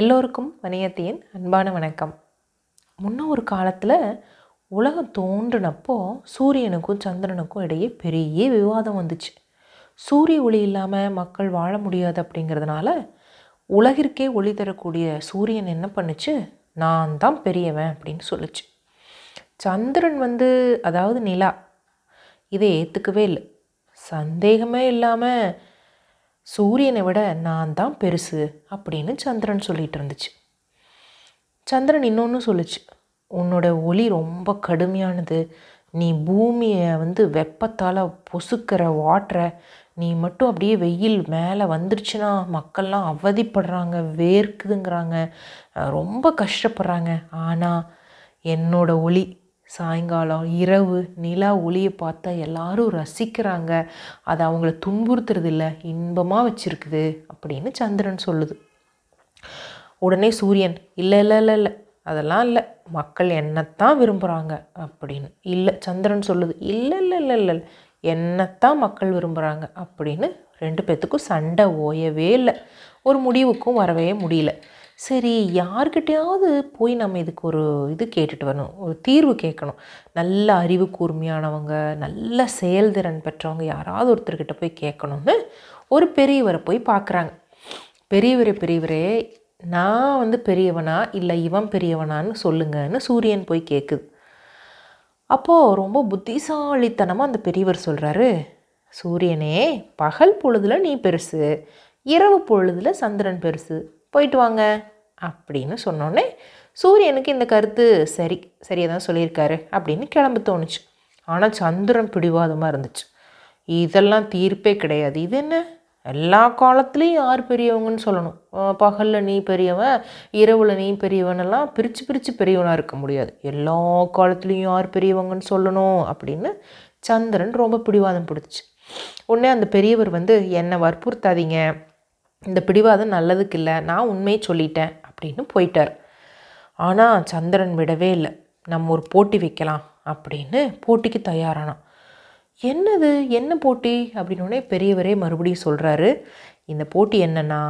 எல்லோருக்கும் வணியத்தியின் அன்பான வணக்கம். முன்ன ஒரு காலத்தில் உலகம் தோன்றினப்போ சூரியனுக்கும் சந்திரனுக்கும் இடையே பெரிய விவாதம் வந்துச்சு. சூரிய ஒளி இல்லாமல் மக்கள் வாழ முடியாது அப்படிங்கிறதுனால உலகிற்கே ஒளி தரக்கூடிய சூரியன் என்ன பண்ணுச்சு? நான் தான் பெரியவன் அப்படின்னு சொல்லுச்சு. சந்திரன் வந்து அதாவது நிலா. இதை ஏற்றுக்கவே இல்லை. சந்தேகமே இல்லாமல் சூரியனை விட நான் தான் பெருசு அப்படின்னு சந்திரன் சொல்லிட்டு இருந்துச்சு. சந்திரன் இன்னொன்று சொல்லுச்சு உன்னோட ஒளி ரொம்ப கடுமையானது. நீ பூமியை வந்து வெப்பத்தால் பொசுக்கிற வாட்டரை நீ மட்டும் அப்படியே வெயில் மேலே வந்துருச்சுன்னா மக்கள்லாம் அவதிப்படுறாங்க வேர்க்குதுங்கிறாங்க. ரொம்ப கஷ்டப்படுறாங்க. ஆனால் என்னோட ஒளி சாயங்காலம் இரவு நிலா ஒளியை பார்த்தா எல்லாரும் ரசிக்கிறாங்க. அது அவங்கள துன்புறுத்துறது இல்லை இன்பமாக வச்சுருக்குது அப்படின்னு சந்திரன் சொல்லுது. உடனே சூரியன் இல்லை இல்லை இல்லை இல்லை அதெல்லாம் இல்லை. மக்கள் என்னத்தான் விரும்புகிறாங்க அப்படின்னு. இல்லை சந்திரன் சொல்லுது. இல்லை இல்லை இல்லை இல்லை இல்லை என்னத்தான் மக்கள் விரும்புகிறாங்க அப்படின்னு ரெண்டு பேர்த்துக்கும் சண்டை ஓயவே இல்லை. ஒரு முடிவுக்கும் வரவே முடியல. சரி யார்கிட்டையாவது போய் நம்ம இதுக்கு ஒரு இது கேட்டுட்டு வரணும் ஒரு தீர்வு கேட்கணும். நல்ல அறிவு கூர்மையானவங்க நல்ல செயல்திறன் பெற்றவங்க யாராவது ஒருத்தர்கிட்ட போய் கேட்கணும்னு ஒரு பெரியவரை போய் பார்க்குறாங்க. பெரியவரே பெரியவரே நான் வந்து பெரியவனா? இல்லை இவன் பெரியவனான்னு சொல்லுங்கன்னு சூரியன் போய் கேட்குது. அப்போது ரொம்ப புத்திசாலித்தனமாக அந்த பெரியவர் சொல்கிறாரு சூரியனே பகல் பொழுதில் நீ பெருசு இரவு பொழுதில் சந்திரன் பெருசு போயிட்டு வாங்க. அப்படின்னு சொன்னோடனே சூரியனுக்கு இந்த கருத்து சரி சரியாக தான் சொல்லியிருக்காரு அப்படின்னு கிளம்பு தோணுச்சு. ஆனால் சந்திரன் பிடிவாதமாக இருந்துச்சு. இதெல்லாம் தீர்ப்பே கிடையாது. இது என்ன? எல்லா காலத்துலேயும் யார் பெரியவங்கன்னு சொல்லணும். பகலில் நீ பெரியவன் இரவில் நீ பெரியவனெல்லாம் பிரித்து பிரித்து பெரியவனாக இருக்க முடியாது. எல்லா காலத்துலேயும் யார் பெரியவங்கன்னு சொல்லணும் அப்படின்னு சந்திரன் ரொம்ப பிடிவாதம் பிடிச்சி. உடனே அந்த பெரியவர் வந்து என்னை வற்புறுத்தாதீங்க. இந்த பிடிவாதம் நல்லதுக்கு இல்லை நான் உண்மையை சொல்லிட்டேன் அப்படின்னு போயிட்டார். ஆனால் சந்திரன் விடவே இல்லை. நம்ம ஒரு போட்டி வைக்கலாம் அப்படின்னு போட்டிக்கு தயாரானான். என்னது? என்ன போட்டி? அப்படின்னோடனே பெரியவரே மறுபடியும் சொல்கிறாரு இந்த போட்டி என்னன்னா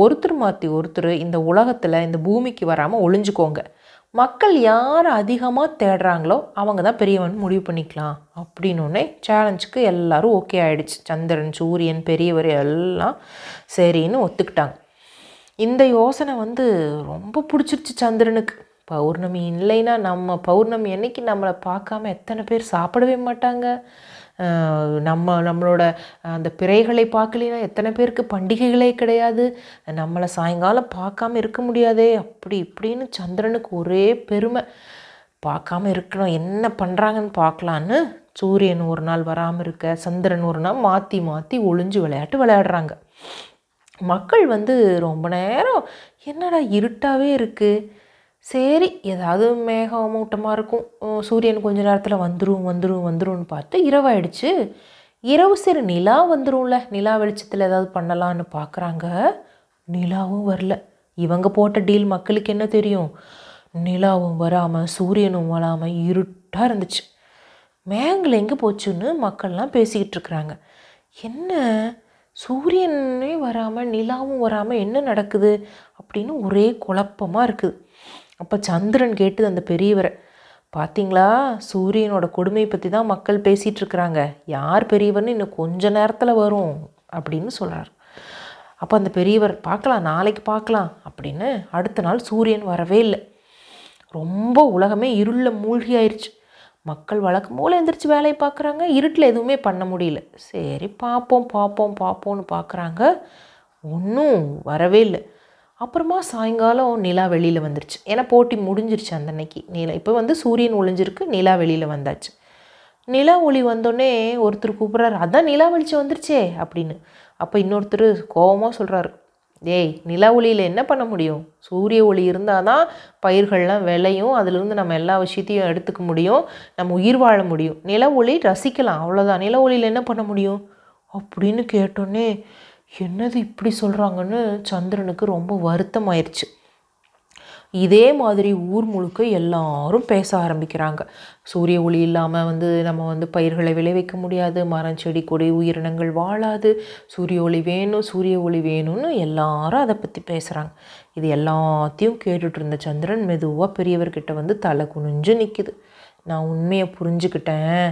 ஒருத்தர் மாற்றி ஒருத்தர் இந்த உலகத்தில் இந்த பூமிக்கு வராமல் ஒளிஞ்சுக்கோங்க. மக்கள் யார் அதிகமாக தேடுறாங்களோ அவங்க தான் பெரியவன் முடிவு பண்ணிக்கலாம். அப்படின்னோடனே சேலஞ்சுக்கு எல்லாரும் ஓகே ஆயிடுச்சு. சந்திரன் சூரியன் பெரியவர் எல்லாம் சரின்னு ஒத்துக்கிட்டாங்க. இந்த யோசனை வந்து ரொம்ப பிடிச்சிருச்சு சந்திரனுக்கு. பௌர்ணமி இல்லைன்னா நம்ம பௌர்ணமி என்னைக்கு நம்மளை பார்க்காம எத்தனை பேர் சாப்பிடவே மாட்டாங்க? நம்ம நம்மளோட அந்த பிறைகளை பார்க்கலைன்னா எத்தனை பேருக்கு பண்டிகைகளே கிடையாது. நம்மளை சாயங்காலம் பார்க்காம இருக்க முடியாதே. அப்படி இப்படின்னு சந்திரனுக்கு ஒரே பெருமை. பார்க்காம இருக்கணும். என்ன பண்ணுறாங்கன்னு பார்க்கலான்னு சூரியன் ஒரு நாள் வராமல் இருக்க சந்திரன் ஒரு நாள் மாற்றி மாற்றி ஒளிஞ்சு விளையாட்டு விளையாடுறாங்க. மக்கள் வந்து ரொம்ப நேரம் என்னடா இருட்டாகவே இருக்குது சரி ஏதாவது மேகமூட்டமாக இருக்கும். சூரியன் கொஞ்ச நேரத்தில் வந்துடும் வந்துடும் வந்துரும்னு பார்த்து இரவாயிடுச்சு. இரவு சரி நிலா வந்துடும்ல நிலா வெளிச்சத்தில் ஏதாவது பண்ணலான்னு பார்க்குறாங்க நிலாவும் வரல. இவங்க போட்ட டீல் மக்களுக்கு என்ன தெரியும்? நிலாவும் வராமல் சூரியனும் வராமல் இருட்டாக இருந்துச்சு. மேகங்கள் எங்கே போச்சுன்னு மக்கள்லாம் பேசிக்கிட்டு இருக்கிறாங்க. என்ன? சூரியனே வராமல் நிலாவும் வராமல் என்ன நடக்குது? அப்படின்னு ஒரே குழப்பமாக இருக்குது. அப்போ சந்திரன் கேட்டது அந்த பெரியவரை பார்த்தீங்களா சூரியனோட கொடுமை பற்றி தான் மக்கள் பேசிகிட்டு இருக்கிறாங்க. யார் பெரியவர்னு இன்னும் கொஞ்ச நேரத்தில் வரும் அப்படின்னு சொல்கிறார் அப்போ அந்த பெரியவர் பார்க்கலாம் நாளைக்கு பார்க்கலாம் அப்படின்னு அடுத்த நாள் சூரியன் வரவே இல்லை. ரொம்ப உலகமே இருளில் மூழ்கி ஆயிடுச்சு மக்கள் வழக்கம் போல் எந்திரிச்சு வேலையை பார்க்குறாங்க இருட்டில் எதுவுமே பண்ண முடியல. சரி பார்ப்போம் பார்ப்போம் பார்ப்போம்னு பார்க்குறாங்க ஒன்றும் வரவே இல்லை. அப்புறமா சாயங்காலம் நிலா வெளியில் வந்துருச்சு. ஏன்னா போட்டி முடிஞ்சிருச்சு அந்த அன்னைக்கு. நிலா இப்போ வந்து சூரியன் ஒளிஞ்சிருக்கு நிலா வெளியில் வந்தாச்சு. நிலா ஒளி வந்தோடனே ஒருத்தர் கூப்பிட்றாரு அதான் நிலா வெளிச்சம் வந்துருச்சே அப்படின்னு. அப்போ இன்னொருத்தர் கோபமாக சொல்கிறாரு ஏய் நிலா ஒளியில் என்ன பண்ண முடியும்? சூரிய ஒளி இருந்தால் தான் பயிர்கள்லாம் விளையும் அதிலிருந்து நம்ம எல்லா விஷயத்தையும் எடுத்துக்க முடியும் நம்ம உயிர் வாழ முடியும். நில ஒளி ரசிக்கலாம் அவ்வளோதான் நில ஒளியில் என்ன பண்ண முடியும்? அப்படின்னு கேட்டோன்னே என்னது இப்படி சொல்கிறாங்கன்னு சந்திரனுக்கு ரொம்ப வருத்தம் ஆயிடுச்சு இதே மாதிரி ஊர் முழுக்க எல்லாரும் பேச ஆரம்பிக்கிறாங்க. சூரிய ஒளி இல்லாமல் வந்து நம்ம வந்து பயிர்களை விளைவிக்க முடியாது. மரம் செடி கொடி உயிரினங்கள் வாழாது. சூரிய ஒளி வேணும் சூரிய ஒளி வேணும்னு எல்லாரும் அதை பற்றி பேசுகிறாங்க இது எல்லாத்தையும் கேட்டுட்டு இருந்த சந்திரன் மெதுவாக பெரியவர்கிட்ட வந்து தலை குனிஞ்சு நிற்கிது நான் உண்மையை புரிஞ்சுக்கிட்டேன்.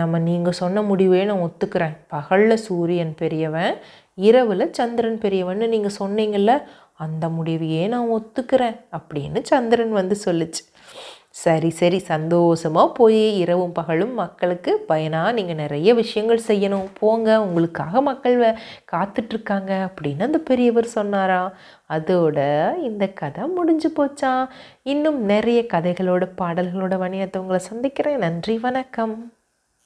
நம்ம நீங்கள் சொன்ன முடிவே நான் ஒத்துக்கிறேன். பகலில் சூரியன் பெரியவன் இரவில் சந்திரன் பெரியவன்னு நீங்கள் சொன்னீங்கல்ல அந்த முடிவையே நான் ஒத்துக்கிறேன் அப்படின்னு சந்திரன் வந்து சொல்லுச்சு. சரி சரி சந்தோஷமாக போய் இரவும் பகலும் மக்களுக்கு பயனாக நீங்கள் நிறைய விஷயங்கள் செய்யணும். போங்க உங்களுக்காக மக்கள் காத்துட்ருக்காங்க அப்படின்னு அந்த பெரியவர் சொன்னாரா? அதோட இந்த கதை முடிஞ்சு போச்சா? இன்னும் நிறைய கதைகளோட பாடல்களோட வணியத்தை உங்களை சந்திக்கிறேன். நன்றி வணக்கம்.